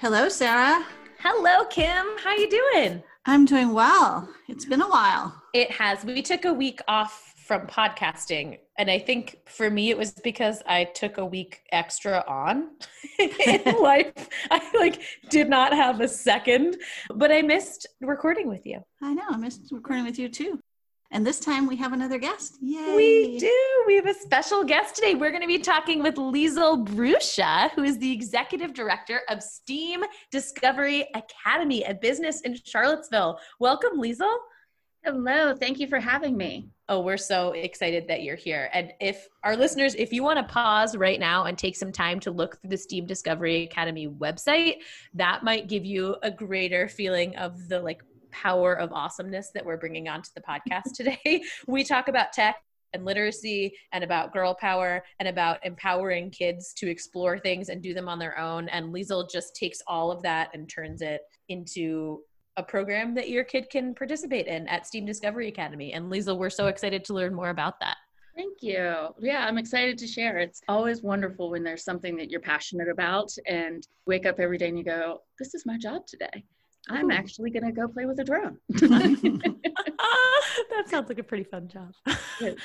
Hello, Sarah. Hello, Kim. How you doing? I'm doing well. It's been a while. It has. We took a week off from podcasting, and I think for me it was because I took a week extra on in life. I like did not have a second, but I missed recording with you. I know. I missed recording with you too. And this time we have another guest. Yay. We do. We have a special guest today. We're going to be talking with Liesl Bruscia, who is the executive director of STEAM Discovery Academy, a business in Charlottesville. Welcome, Liesl. Hello. Thank you for having me. Oh, we're so excited that you're here. And if our listeners, if you want to pause right now and take some time to look through the STEAM Discovery Academy website, that might give you a greater feeling of the like power of awesomeness that we're bringing onto the podcast today. we talk about tech and literacy and about girl power and about empowering kids to explore things and do them on their own. And Liesl just takes all of that and turns it into a program that your kid can participate in at STEAM Discovery Academy. And Liesl, we're so excited to learn more about that. Thank you. Yeah, I'm excited to share. It's always wonderful when there's something that you're passionate about and wake up every day and you go, this is my job today. I'm actually going to go play with a drone. that sounds like a pretty fun job.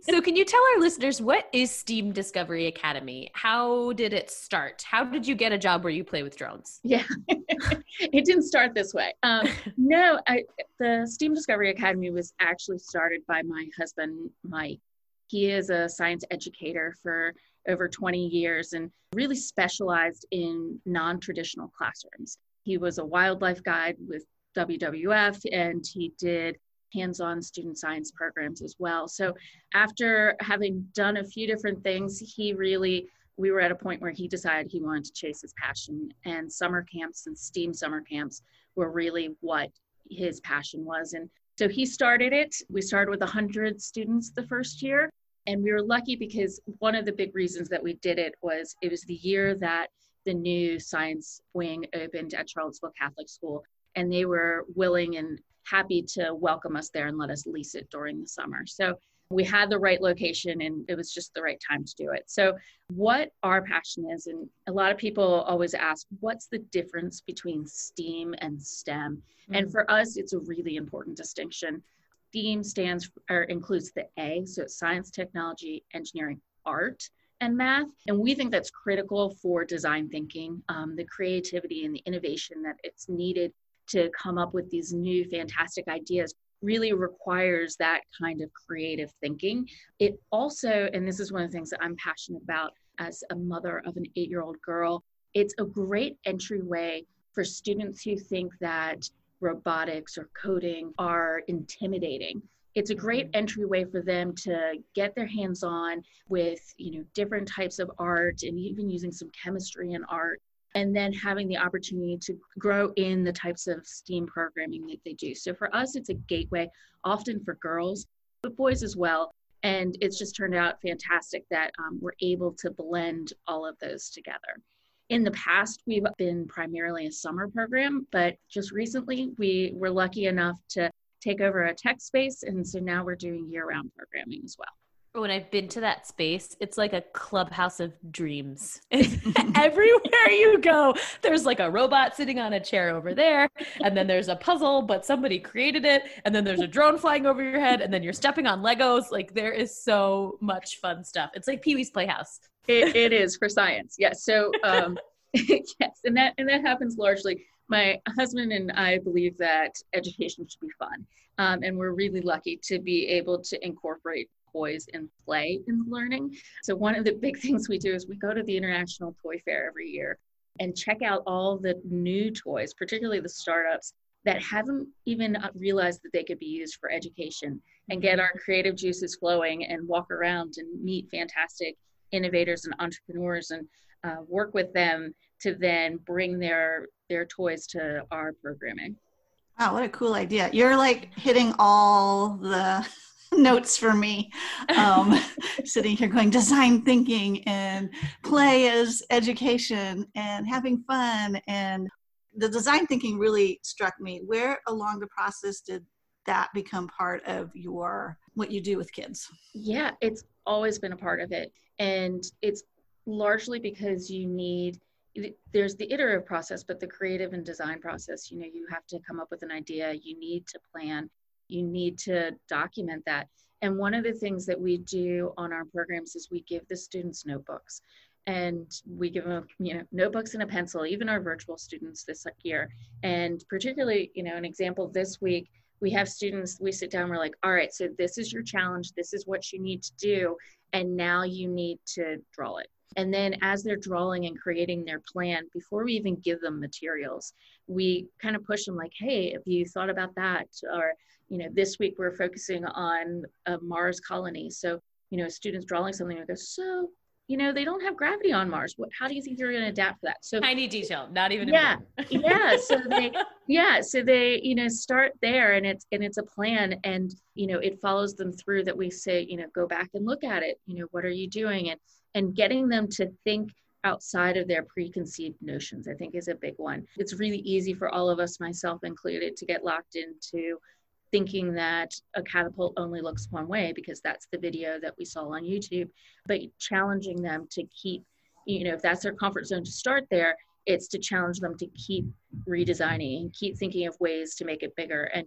so, can you tell our listeners what is STEAM Discovery Academy? How did it start? How did you get a job where you play with drones? Yeah, it didn't start this way. Um, no, I, the STEAM Discovery Academy was actually started by my husband, Mike. He is a science educator for over 20 years and really specialized in non traditional classrooms. He was a wildlife guide with WWF and he did hands on student science programs as well. So, after having done a few different things, he really, we were at a point where he decided he wanted to chase his passion, and summer camps and STEAM summer camps were really what his passion was. And so he started it. We started with 100 students the first year. And we were lucky because one of the big reasons that we did it was it was the year that the new science wing opened at Charlottesville Catholic School, and they were willing and happy to welcome us there and let us lease it during the summer. So we had the right location and it was just the right time to do it. So, what our passion is, and a lot of people always ask, what's the difference between STEAM and STEM? Mm-hmm. And for us, it's a really important distinction. STEAM stands or includes the A, so it's science, technology, engineering, art and math. And we think that's critical for design thinking, um, the creativity and the innovation that it's needed to come up with these new fantastic ideas really requires that kind of creative thinking. It also, and this is one of the things that I'm passionate about as a mother of an eight year old girl, it's a great entryway for students who think that robotics or coding are intimidating it's a great entryway for them to get their hands on with you know different types of art and even using some chemistry and art and then having the opportunity to grow in the types of STEAM programming that they do. So for us, it's a gateway, often for girls, but boys as well. And it's just turned out fantastic that um, we're able to blend all of those together. In the past, we've been primarily a summer program, but just recently we were lucky enough to take over a tech space. And so now we're doing year round programming as well. When I've been to that space, it's like a clubhouse of dreams. Everywhere you go, there's like a robot sitting on a chair over there, and then there's a puzzle, but somebody created it, and then there's a drone flying over your head, and then you're stepping on Legos. Like there is so much fun stuff. It's like Pee Wee's Playhouse. it, it is for science, yes. So um, yes, and that and that happens largely my husband and I believe that education should be fun. Um, and we're really lucky to be able to incorporate toys and play in learning. So, one of the big things we do is we go to the International Toy Fair every year and check out all the new toys, particularly the startups that haven't even realized that they could be used for education and get our creative juices flowing and walk around and meet fantastic innovators and entrepreneurs and uh, work with them to then bring their their toys to our programming. Wow, what a cool idea! You're like hitting all the notes for me. Um, sitting here going design thinking and play as education and having fun and the design thinking really struck me. Where along the process did that become part of your what you do with kids? Yeah, it's always been a part of it. And it's largely because you need there's the iterative process, but the creative and design process, you know, you have to come up with an idea, you need to plan, you need to document that. And one of the things that we do on our programs is we give the students notebooks. And we give them you know notebooks and a pencil even our virtual students this year. And particularly you know an example this week we have students we sit down we're like all right so this is your challenge. This is what you need to do. And now you need to draw it and then as they're drawing and creating their plan before we even give them materials we kind of push them like hey have you thought about that? Or you know this week we're focusing on a mars colony. So you know students drawing something and go so you know they don't have gravity on mars. What how do you think you're going to adapt to that? So tiny detail not even yeah yeah so they yeah so they you know start there and it's and it's a plan and you know it follows them through that we say you know go back and look at it you know what are you doing? And and getting them to think outside of their preconceived notions i think is a big one. It's really easy for all of us myself included to get locked into thinking that a catapult only looks one way because that's the video that we saw on YouTube, but challenging them to keep, you know, if that's their comfort zone to start there, it's to challenge them to keep redesigning and keep thinking of ways to make it bigger and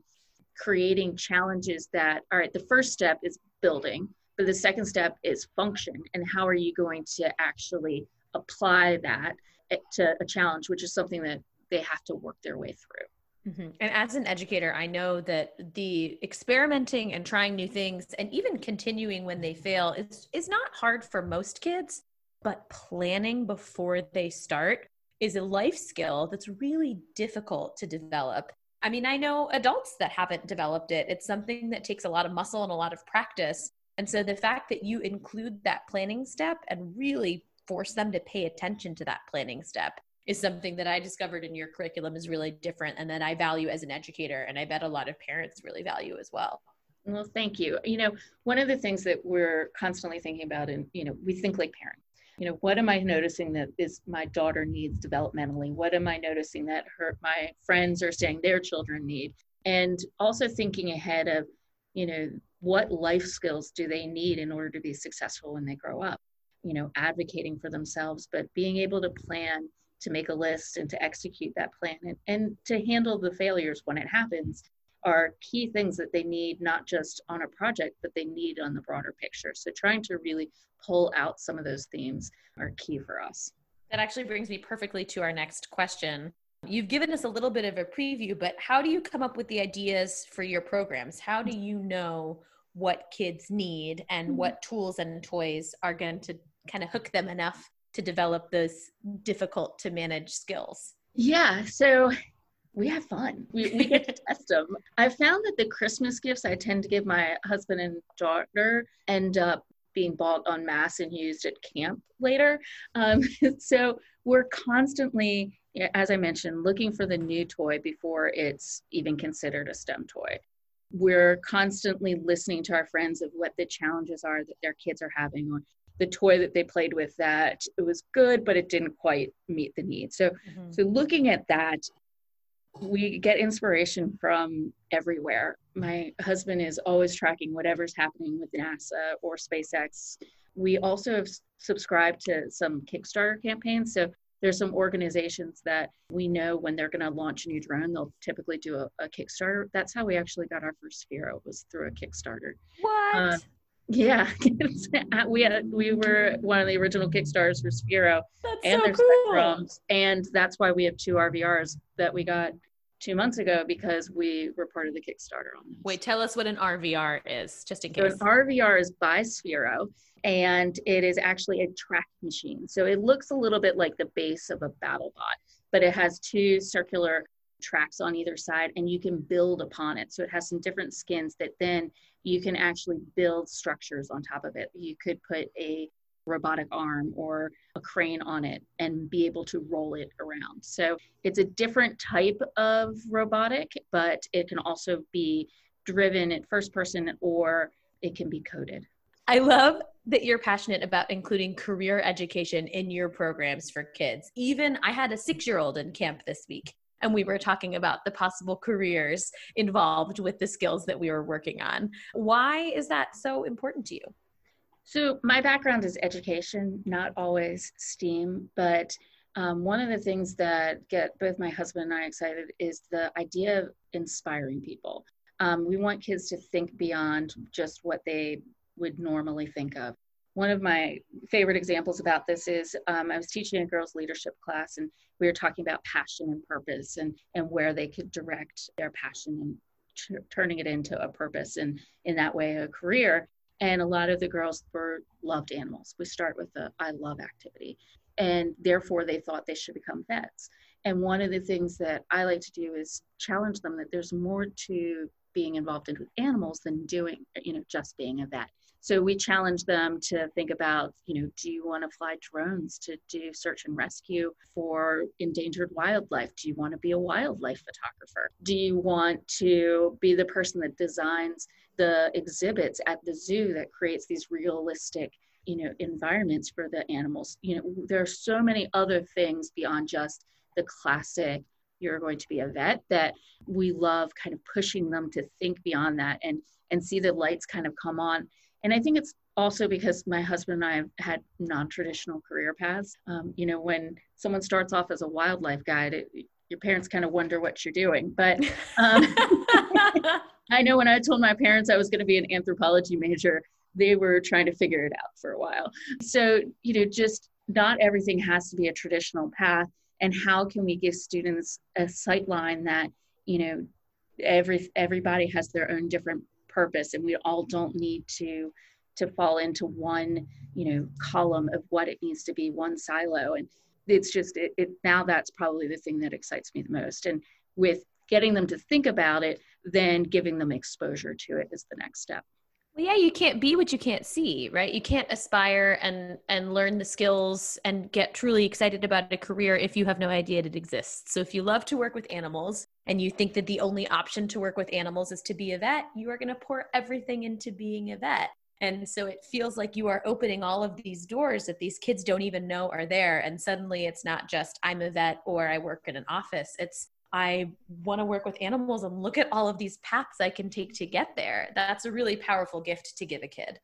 creating challenges that, all right, the first step is building, but the second step is function. And how are you going to actually apply that eh, to a challenge, which is something that they have to work their way through. Mm-hmm. And as an educator, I know that the experimenting and trying new things and even continuing when they fail is, is not hard for most kids, but planning before they start is a life skill that's really difficult to develop. I mean, I know adults that haven't developed it. It's something that takes a lot of muscle and a lot of practice. And so the fact that you include that planning step and really force them to pay attention to that planning step is something that I discovered in your curriculum is really different and that I value as an educator. And I bet a lot of parents really value as well. Well, thank you. You know, one of the things that we're constantly thinking about, and, you know, we think like parents. You know, what am I noticing that is my daughter needs developmentally? What am I noticing that her my friends are saying their children need? And also thinking ahead of, you know, what life skills do they need in order to be successful when they grow up? You know, advocating for themselves, but being able to plan to make a list and to execute that plan. And, and to handle the failures when it happens are key things that they need not just on a project but they need on the broader picture. So trying to really pull out some of those themes are key for us. That actually brings me perfectly to our next question. You've given us a little bit of a preview but how do you come up with the ideas for your programs? How do you know what kids need and mm-hmm. what tools and toys are going to kind of hook them enough to develop those difficult to manage skills? Yeah, so we have fun. We, we get to test them. I found that the Christmas gifts I tend to give my husband and daughter end up being bought en masse and used at camp later. Um, so we're constantly, as I mentioned, looking for the new toy before it's even considered a STEM toy. We're constantly listening to our friends of what the challenges are that their kids are having, or the toy that they played with that it was good but it didn't quite meet the need so mm-hmm. so looking at that we get inspiration from everywhere. My husband is always tracking whatever's happening with nasa or spacex. We also have subscribed to some kickstarter campaigns. So there's some organizations that we know when they're going to launch a new drone they'll typically do a, a, kickstarter. That's how we actually got our first Sphero was through a kickstarter. What? Uh, yeah, we had we were one of the original Kickstarters for Sphero that's and so their cool. spectrums, and that's why we have two RVRs that we got two months ago because we were part of the Kickstarter on this. Wait, tell us what an RVR is, just in case. So an RVR is by Sphero, and it is actually a track machine. So it looks a little bit like the base of a battle bot, but it has two circular tracks on either side, and you can build upon it. So it has some different skins that then you can actually build structures on top of it. You could put a robotic arm or a crane on it and be able to roll it around. So it's a different type of robotic, but it can also be driven at first person or it can be coded. I love that you're passionate about including career education in your programs for kids. Even I had a six year old in camp this week, and we were talking about the possible careers involved with the skills that we were working on. Why is that so important to you? So, my background is education, not always STEAM, but um, one of the things that get both my husband and I excited is the idea of inspiring people. Um, we want kids to think beyond just what they would normally think of. One of my favorite examples about this is um, I was teaching a girls' leadership class, and we were talking about passion and purpose and, and where they could direct their passion and t- turning it into a purpose and in that way a career. And a lot of the girls were loved animals. We start with the I love activity and therefore they thought they should become vets. And one of the things that I like to do is challenge them that there's more to being involved in with animals than doing, you know, just being a vet. So we challenge them to think about, you know, do you want to fly drones to do search and rescue for endangered wildlife? Do you want to be a wildlife photographer? Do you want to be the person that designs the exhibits at the zoo that creates these realistic you know environments for the animals you know there are so many other things beyond just the classic you're going to be a vet that we love kind of pushing them to think beyond that and and see the lights kind of come on and i think it's also because my husband and i have had non-traditional career paths um, you know when someone starts off as a wildlife guide it, your parents kind of wonder what you're doing but um, i know when i told my parents i was going to be an anthropology major they were trying to figure it out for a while. So, you know, just not everything has to be a traditional path. And how can we give students a sight line that, you know, every everybody has their own different purpose and we all don't need to to fall into one you know column of what it needs to be one silo and it's just it, it now that's probably the thing that excites me the most and with getting them to think about it then giving them exposure to it is the next step well, yeah, you can't be what you can't see, right? You can't aspire and and learn the skills and get truly excited about a career if you have no idea it exists. So if you love to work with animals and you think that the only option to work with animals is to be a vet, you are going to pour everything into being a vet. And so it feels like you are opening all of these doors that these kids don't even know are there. And suddenly it's not just I'm a vet or I work in an office. It's I want to work with animals and look at all of these paths I can take to get there. That's a really powerful gift to give a kid.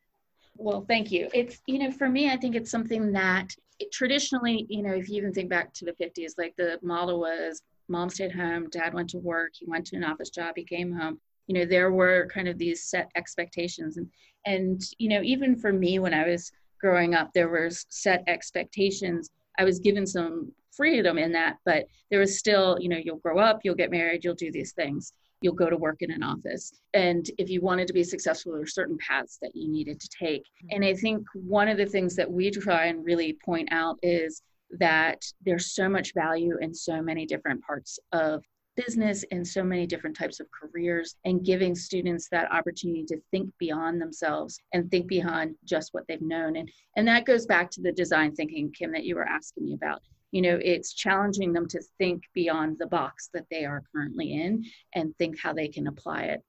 Well, thank you. It's, you know, for me, I think it's something that it, traditionally, you know, if you even think back to the 50s, like the model was mom stayed home, dad went to work, he went to an office job, he came home. You know, there were kind of these set expectations. And, and, you know, even for me, when I was growing up, there were set expectations. I was given some freedom in that but there was still you know you'll grow up you'll get married you'll do these things you'll go to work in an office and if you wanted to be successful there were certain paths that you needed to take mm-hmm. and i think one of the things that we try and really point out is that there's so much value in so many different parts of business in so many different types of careers and giving students that opportunity to think beyond themselves and think beyond just what they've known. And and that goes back to the design thinking kim that you were asking me about. You know it's challenging them to think beyond the box that they are currently in and think how they can apply it.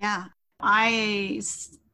Yeah. I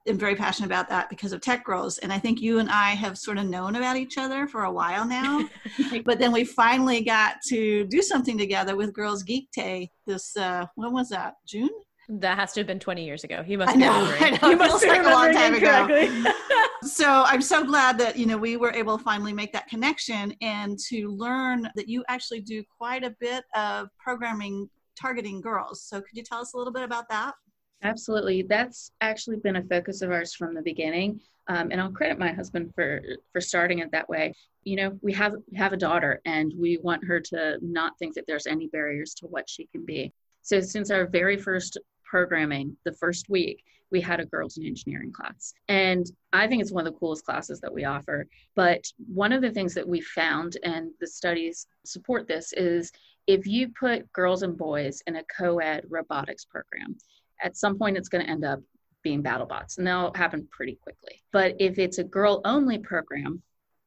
am very passionate about that because of tech girls and i think you and i have sort of known about each other for a while now but then we finally got to do something together with girls geek day this uh when was that june that has to have been 20 years ago. He must I know, I know. He must have like a long time ago. so I'm so glad that you know we were able to finally make that connection and to learn that you actually do quite a bit of programming targeting girls. So could you tell us a little bit about that? Absolutely. That's actually been a focus of ours from the beginning. Um, and I'll credit my husband for for starting it that way. You know, we have have a daughter, and we want her to not think that there's any barriers to what she can be. So since our very first programming the first week we had a girls in engineering class and i think it's one of the coolest classes that we offer but one of the things that we found and the studies support this is if you put girls and boys in a co-ed robotics program at some point it's going to end up being battle bots and that'll happen pretty quickly. But if it's a girl only program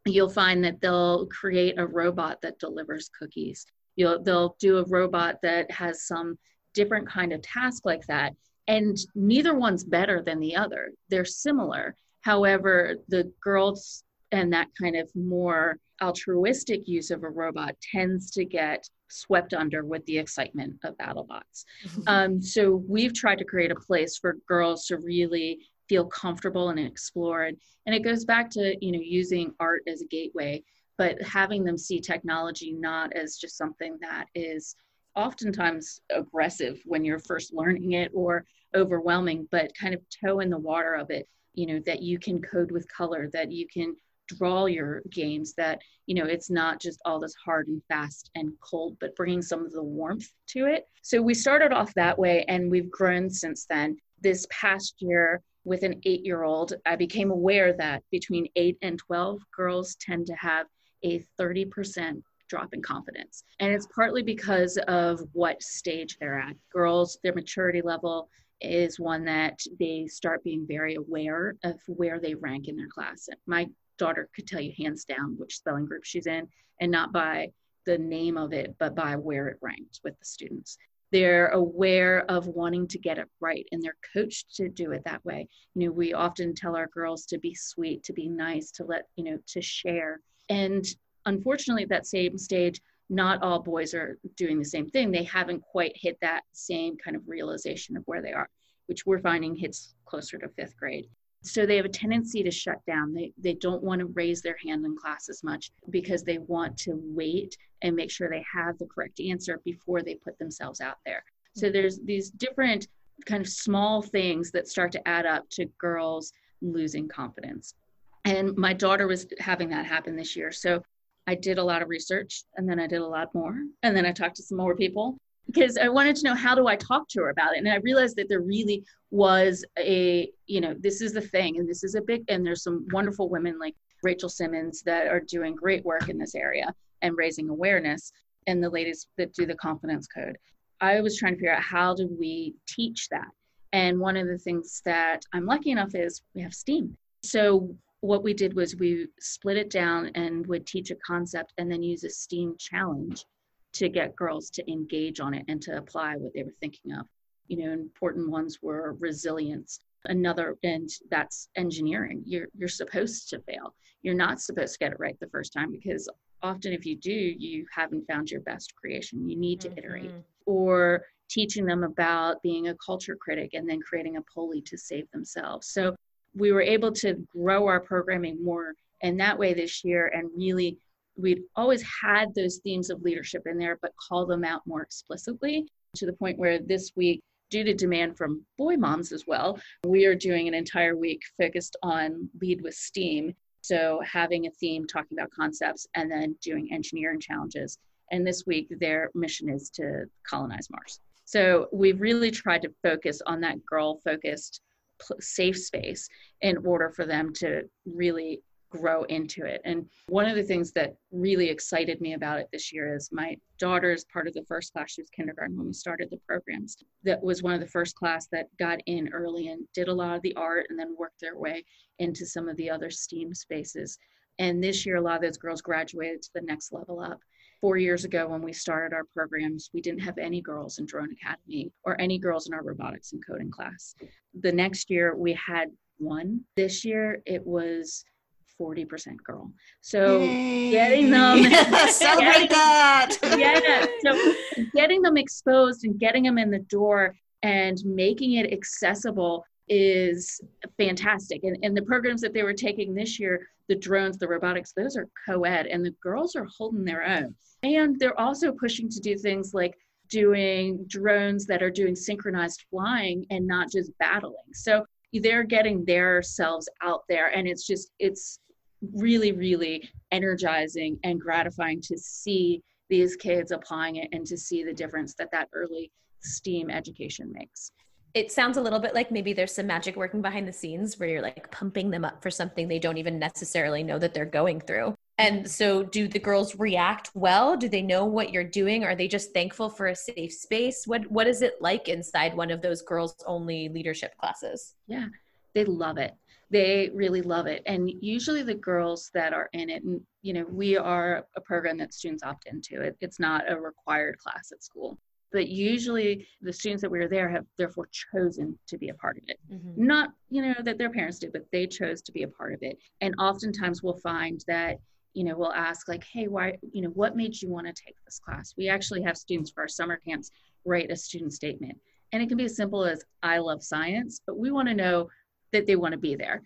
you'll find that they'll create a robot that delivers cookies. You'll they'll do a robot that has some different kind of task like that and neither one's better than the other. They're similar. However the girls and that kind of more altruistic use of a robot tends to get swept under with the excitement of battlebots mm-hmm. um, so we've tried to create a place for girls to really feel comfortable and explore and, and it goes back to you know using art as a gateway but having them see technology not as just something that is oftentimes aggressive when you're first learning it or overwhelming, but kind of toe in the water of it, you know, that you can code with color, that you can draw your games, that, you know, it's not just all this hard and fast and cold, but bringing some of the warmth to it. So we started off that way and we've grown since then. This past year, with an eight year old, I became aware that between eight and 12, girls tend to have a 30% drop in confidence. And it's partly because of what stage they're at. Girls, their maturity level is one that they start being very aware of where they rank in their class. My daughter could tell you hands down which spelling group she's in, and not by the name of it, but by where it ranked with the students. They're aware of wanting to get it right and they're coached to do it that way. You know, we often tell our girls to be sweet, to be nice, to let, you know, to share. And unfortunately, at that same stage, not all boys are doing the same thing. They haven't quite hit that same kind of realization of where they are, which we're finding hits closer to fifth grade. So they have a tendency to shut down. They, they don't want to raise their hand in class as much because they want to wait and make sure they have the correct answer before they put themselves out there. So mm-hmm. there's these different kind of small things that start to add up to girls losing confidence. And my daughter was having that happen this year. So I did a lot of research and then I did a lot more. And then I talked to some more people because I wanted to know how do I talk to her about it. And I realized that there really was a, you know, this is the thing and this is a big, and there's some wonderful women like Rachel Simmons that are doing great work in this area and raising awareness and the ladies that do the confidence code. I was trying to figure out how do we teach that. And one of the things that I'm lucky enough is we have STEAM. So what we did was we split it down and would teach a concept and then use a STEAM challenge to get girls to engage on it and to apply what they were thinking of. You know, important ones were resilience. Another, and that's engineering. You're you're supposed to fail. You're not supposed to get it right the first time because often if you do, you haven't found your best creation. You need to mm-hmm. iterate. Or teaching them about being a culture critic and then creating a pulley to save themselves. So we were able to grow our programming more in that way this year and really we'd always had those themes of leadership in there but call them out more explicitly to the point where this week due to demand from boy moms as well we are doing an entire week focused on lead with steam. So having a theme talking about concepts and then doing engineering challenges. And this week their mission is to colonize mars. So we've really tried to focus on that girl focused safe space in order for them to really grow into it. And one of the things that really excited me about it this year is my daughter is part of the first class. She was kindergarten when we started the programs. That was one of the first class that got in early and did a lot of the art and then worked their way into some of the other STEAM spaces. And this year, a lot of those girls graduated to the next level up four years ago when we started our programs, we didn't have any girls in Drone Academy or any girls in our robotics and coding class. The next year we had one. This year it was 40% girl. So Yay. getting them celebrate that. yeah. So getting them exposed and getting them in the door and making it accessible is fantastic. And, and the programs that they were taking this year, the drones, the robotics, those are co ed, and the girls are holding their own. And they're also pushing to do things like doing drones that are doing synchronized flying and not just battling. So they're getting their selves out there, and it's just, it's really, really energizing and gratifying to see these kids applying it and to see the difference that that early STEAM education makes it sounds a little bit like maybe there's some magic working behind the scenes where you're like pumping them up for something they don't even necessarily know that they're going through. And so, do the girls react well? Do they know what you're doing? Are they just thankful for a safe space? What What is it like inside one of those girls only leadership classes? Yeah, they love it. They really love it. And usually, the girls that are in it, and you know, we are a program that students opt into. It, it's not a required class at school but usually the students that we were there have therefore chosen to be a part of it mm-hmm. not you know that their parents did but they chose to be a part of it and oftentimes we'll find that you know we'll ask like hey why you know what made you want to take this class we actually have students for our summer camps write a student statement and it can be as simple as i love science but we want to know that they want to be there.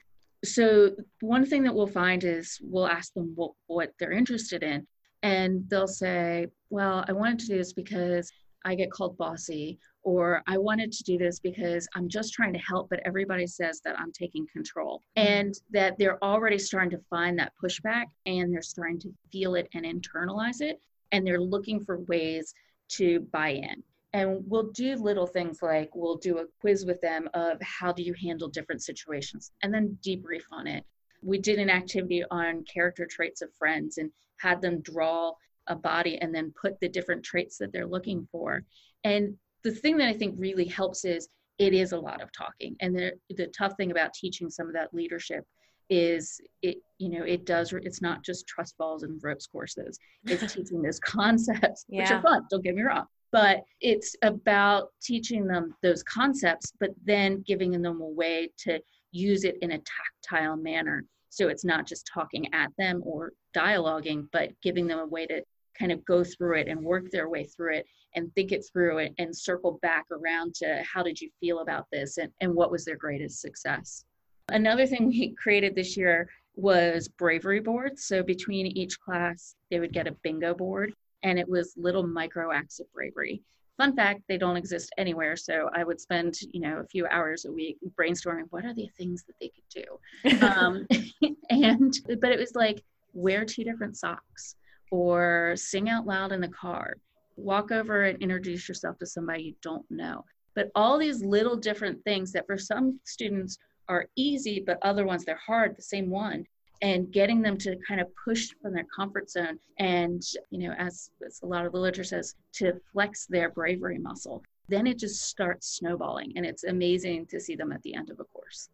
So one thing that we'll find is we'll ask them what, what they're interested in and they'll say well i wanted to do this because i get called bossy or i wanted to do this because i'm just trying to help but everybody says that i'm taking control. And that they're already starting to find that pushback and they're starting to feel it and internalize it and they're looking for ways to buy in and we'll do little things like we'll do a quiz with them of how do you handle different situations and then debrief on it. We did an activity on character traits of friends and had them draw a body and then put the different traits that they're looking for. And the thing that i think really helps is it is a lot of talking. And the, the tough thing about teaching some of that leadership is it you know it does it's not just trust balls and ropes courses. It's teaching those concepts yeah. which are fun don't get me wrong but it's about teaching them those concepts but then giving them a way to use it in a tactile manner. So it's not just talking at them or dialoguing but giving them a way to kind of go through it and work their way through it and think it through it and circle back around to how did you feel about this and, and what was their greatest success. Another thing we created this year was bravery boards. So between each class they would get a bingo board and it was little micro acts of bravery. Fun fact, they don't exist anywhere. So I would spend, you know, a few hours a week brainstorming what are the things that they could do. um, and, but it was like, wear two different socks or sing out loud in the car, walk over and introduce yourself to somebody you don't know. But all these little different things that for some students are easy, but other ones they're hard, the same one and getting them to kind of push from their comfort zone and you know as, as a lot of the literature says to flex their bravery muscle then it just starts snowballing and it's amazing to see them at the end of a course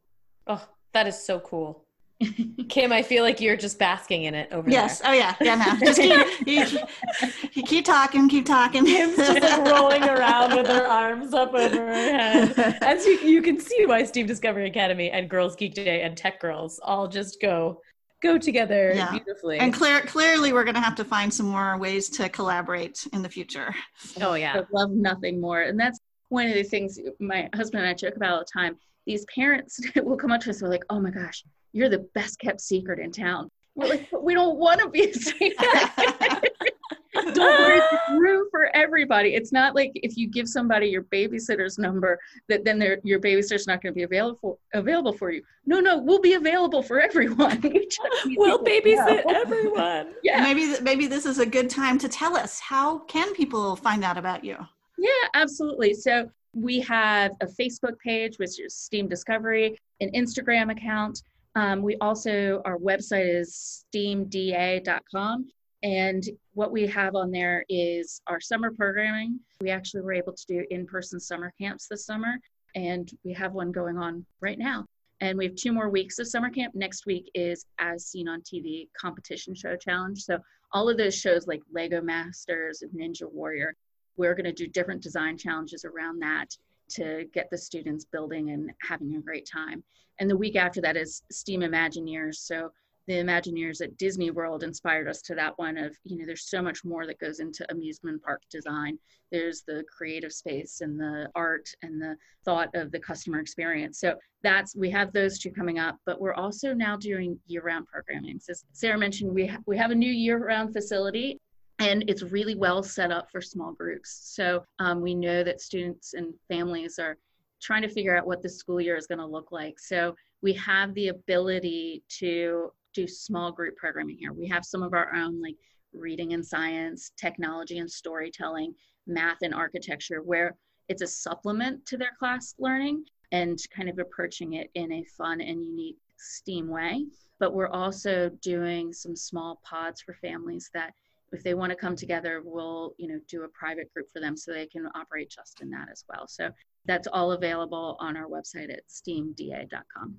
oh that is so cool Kim, I feel like you're just basking in it over yes. there. Yes. Oh yeah. Yeah. No. Just keep, you, you keep talking. Keep talking. Kim's just like rolling around with her arms up over her head. As you, you can see why Steam Discovery Academy and Girls Geek Day and Tech Girls all just go go together yeah. beautifully. And clear, clearly, we're going to have to find some more ways to collaborate in the future. Oh yeah, I love nothing more, and that's one of the things my husband and I joke about all the time. These parents will come up to us, they're like, "Oh my gosh, you're the best kept secret in town." We're like, "We don't want to be a secret." don't worry, it's room for everybody. It's not like if you give somebody your babysitter's number that then your babysitter's not going to be available available for you. No, no, we'll be available for everyone. we'll babysit everyone. Yeah, maybe maybe this is a good time to tell us how can people find out about you. Yeah, absolutely. So we have a Facebook page, which is STEAM Discovery, an Instagram account. Um, we also, our website is steamda.com. And what we have on there is our summer programming. We actually were able to do in person summer camps this summer, and we have one going on right now. And we have two more weeks of summer camp. Next week is As Seen on TV Competition Show Challenge. So, all of those shows like Lego Masters and Ninja Warrior, we're going to do different design challenges around that to get the students building and having a great time. And the week after that is STEAM Imagineers. So, the Imagineers at Disney World inspired us to that one of, you know, there's so much more that goes into amusement park design. There's the creative space and the art and the thought of the customer experience. So that's, we have those two coming up, but we're also now doing year round programming. So Sarah mentioned we, ha- we have a new year round facility and it's really well set up for small groups. So um, we know that students and families are trying to figure out what the school year is going to look like. So we have the ability to do small group programming here. We have some of our own like reading and science, technology and storytelling, math and architecture, where it's a supplement to their class learning and kind of approaching it in a fun and unique STEAM way. But we're also doing some small pods for families that if they want to come together, we'll, you know, do a private group for them so they can operate just in that as well. So that's all available on our website at steamda.com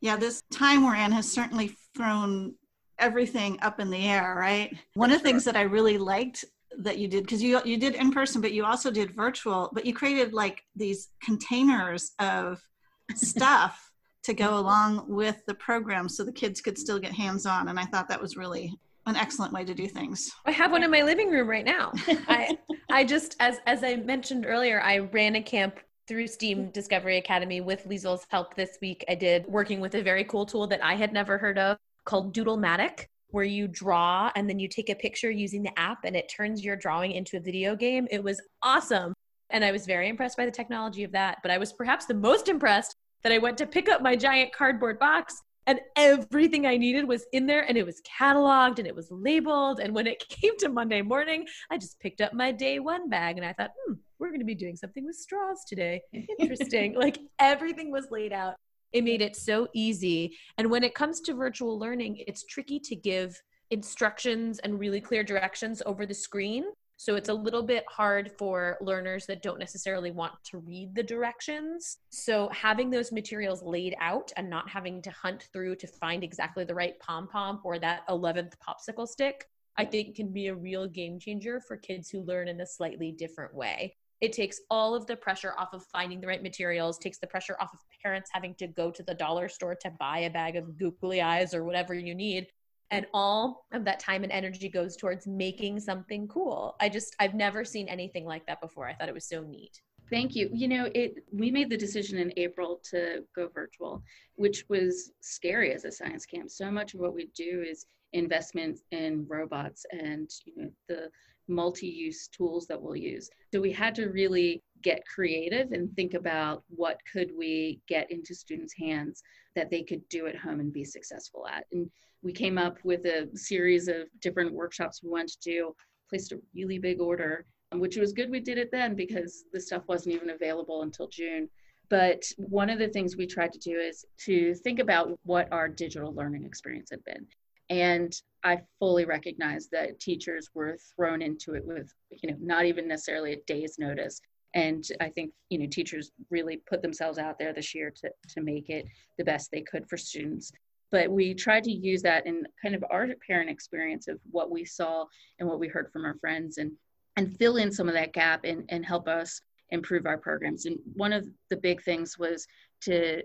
yeah, this time we're in has certainly thrown everything up in the air, right? One of the things that I really liked that you did because you you did in person but you also did virtual but you created like these containers of stuff to go along with the program so the kids could still get hands on and I thought that was really an excellent way to do things. I have one in my living room right now. I I just as as I mentioned earlier I ran a camp through STEAM Discovery Academy with Liesl's help this week, I did working with a very cool tool that I had never heard of called Doodlematic, where you draw and then you take a picture using the app and it turns your drawing into a video game. It was awesome. And I was very impressed by the technology of that. But I was perhaps the most impressed that I went to pick up my giant cardboard box and everything I needed was in there and it was cataloged and it was labeled. And when it came to Monday morning, I just picked up my day one bag and I thought, hmm, we're going to be doing something with straws today. Interesting. like everything was laid out. It made it so easy. And when it comes to virtual learning, it's tricky to give instructions and really clear directions over the screen. So it's a little bit hard for learners that don't necessarily want to read the directions. So having those materials laid out and not having to hunt through to find exactly the right pom pom or that 11th popsicle stick, I think can be a real game changer for kids who learn in a slightly different way. It takes all of the pressure off of finding the right materials, takes the pressure off of parents having to go to the dollar store to buy a bag of googly eyes or whatever you need. And all of that time and energy goes towards making something cool. I just i've never seen anything like that before. I thought it was so neat. Thank you. You know it we made the decision in april to go virtual which was scary as a science camp. So much of what we do is investment in robots and you know the multi-use tools that we'll use so we had to really get creative and think about what could we get into students hands that they could do at home and be successful at and we came up with a series of different workshops we wanted to do, placed a really big order, um, which was good we did it then because the stuff wasn't even available until June. But one of the things we tried to do is to think about what our digital learning experience had been. And I fully recognize that teachers were thrown into it with, you know, not even necessarily a day's notice. And I think, you know, teachers really put themselves out there this year to, to make it the best they could for students but we tried to use that in kind of our parent experience of what we saw and what we heard from our friends and and fill in some of that gap and, and help us improve our programs. And one of the big things was to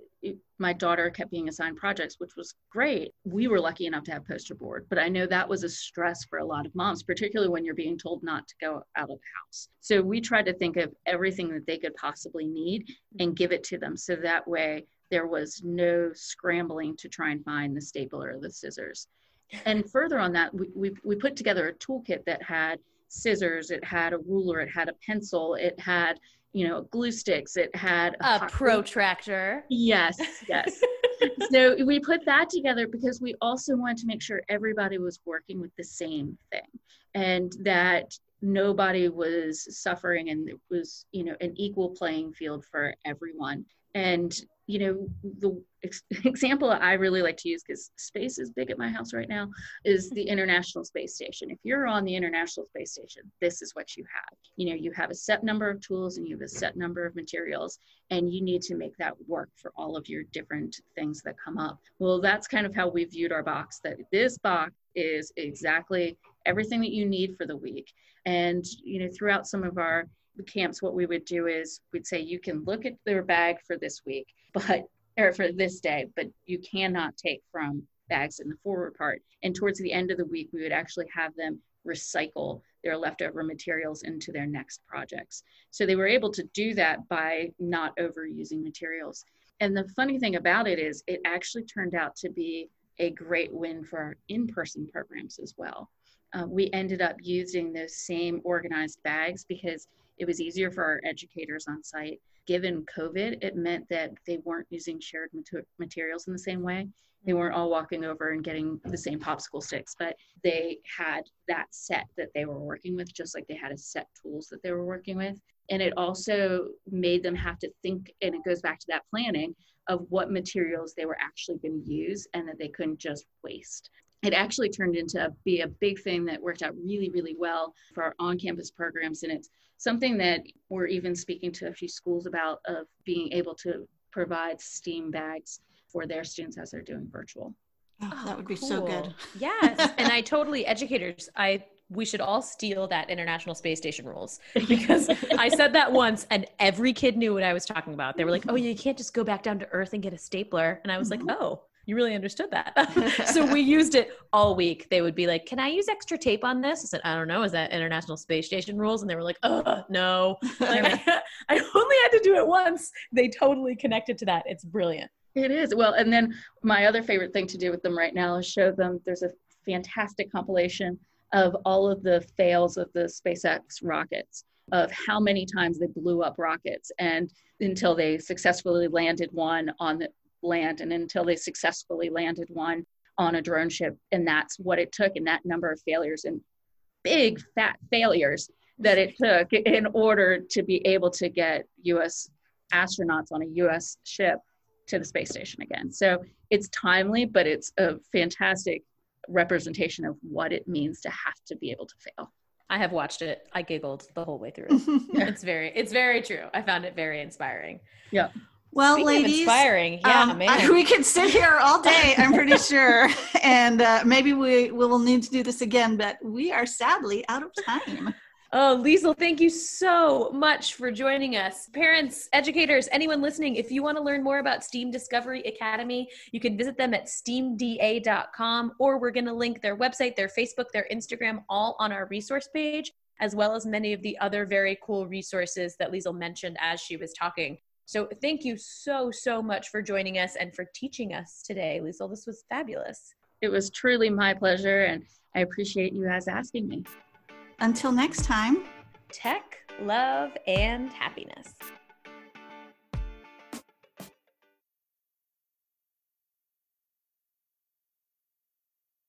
my daughter kept being assigned projects which was great. We were lucky enough to have poster board but i know that was a stress for a lot of moms particularly when you're being told not to go out of the house. So we tried to think of everything that they could possibly need and give it to them. So that way there was no scrambling to try and find the stapler or the scissors. And further on that, we, we, we put together a toolkit that had scissors, it had a ruler, it had a pencil, it had, you know, glue sticks, it had a, a protractor. Yes, yes. so we put that together because we also wanted to make sure everybody was working with the same thing and that nobody was suffering and it was you know an equal playing field for everyone and you know the ex- example i really like to use because space is big at my house right now is the international space station. If you're on the international space station this is what you have. You know you have a set number of tools and you have a set number of materials and you need to make that work for all of your different things that come up. Well that's kind of how we viewed our box that this box is exactly everything that you need for the week. And you know throughout some of our camps, what we would do is we'd say you can look at their bag for this week, but or for this day, but you cannot take from bags in the forward part. And towards the end of the week, we would actually have them recycle their leftover materials into their next projects. So they were able to do that by not overusing materials. And the funny thing about it is, it actually turned out to be a great win for our in person programs as well. Uh, we ended up using those same organized bags because it was easier for our educators on site. Given COVID, it meant that they weren't using shared materials in the same way. They weren't all walking over and getting the same popsicle sticks, but they had that set that they were working with, just like they had a set tools that they were working with. And it also made them have to think, and it goes back to that planning of what materials they were actually going to use and that they couldn't just waste it actually turned into be a big thing that worked out really really well for our on-campus programs and it's something that we're even speaking to a few schools about of being able to provide steam bags for their students as they're doing virtual oh, that would be cool. so good yes and i totally educators i we should all steal that international space station rules because I said that once and every kid knew what I was talking about. They were like, "Oh, you can't just go back down to earth and get a stapler." And I was like, mm-hmm. "Oh, you really understood that. so we used it all week. They would be like, Can I use extra tape on this? I said, I don't know. Is that International Space Station rules? And they were like, Oh, no. Like, I only had to do it once. They totally connected to that. It's brilliant. It is. Well, and then my other favorite thing to do with them right now is show them there's a fantastic compilation of all of the fails of the SpaceX rockets, of how many times they blew up rockets and until they successfully landed one on the land and until they successfully landed one on a drone ship. And that's what it took and that number of failures and big fat failures that it took in order to be able to get US astronauts on a US ship to the space station again. So it's timely, but it's a fantastic representation of what it means to have to be able to fail. I have watched it. I giggled the whole way through. it's very, it's very true. I found it very inspiring. Yeah. Well, Speaking ladies, inspiring. Yeah, um, man. I- we could sit here all day. I'm pretty sure, and uh, maybe we we will need to do this again. But we are sadly out of time. Oh, Liesl, thank you so much for joining us. Parents, educators, anyone listening, if you want to learn more about STEAM Discovery Academy, you can visit them at steamda.com or we're going to link their website, their Facebook, their Instagram, all on our resource page, as well as many of the other very cool resources that Liesl mentioned as she was talking. So thank you so, so much for joining us and for teaching us today, Liesl. This was fabulous. It was truly my pleasure, and I appreciate you guys asking me. Until next time. Tech, love, and happiness.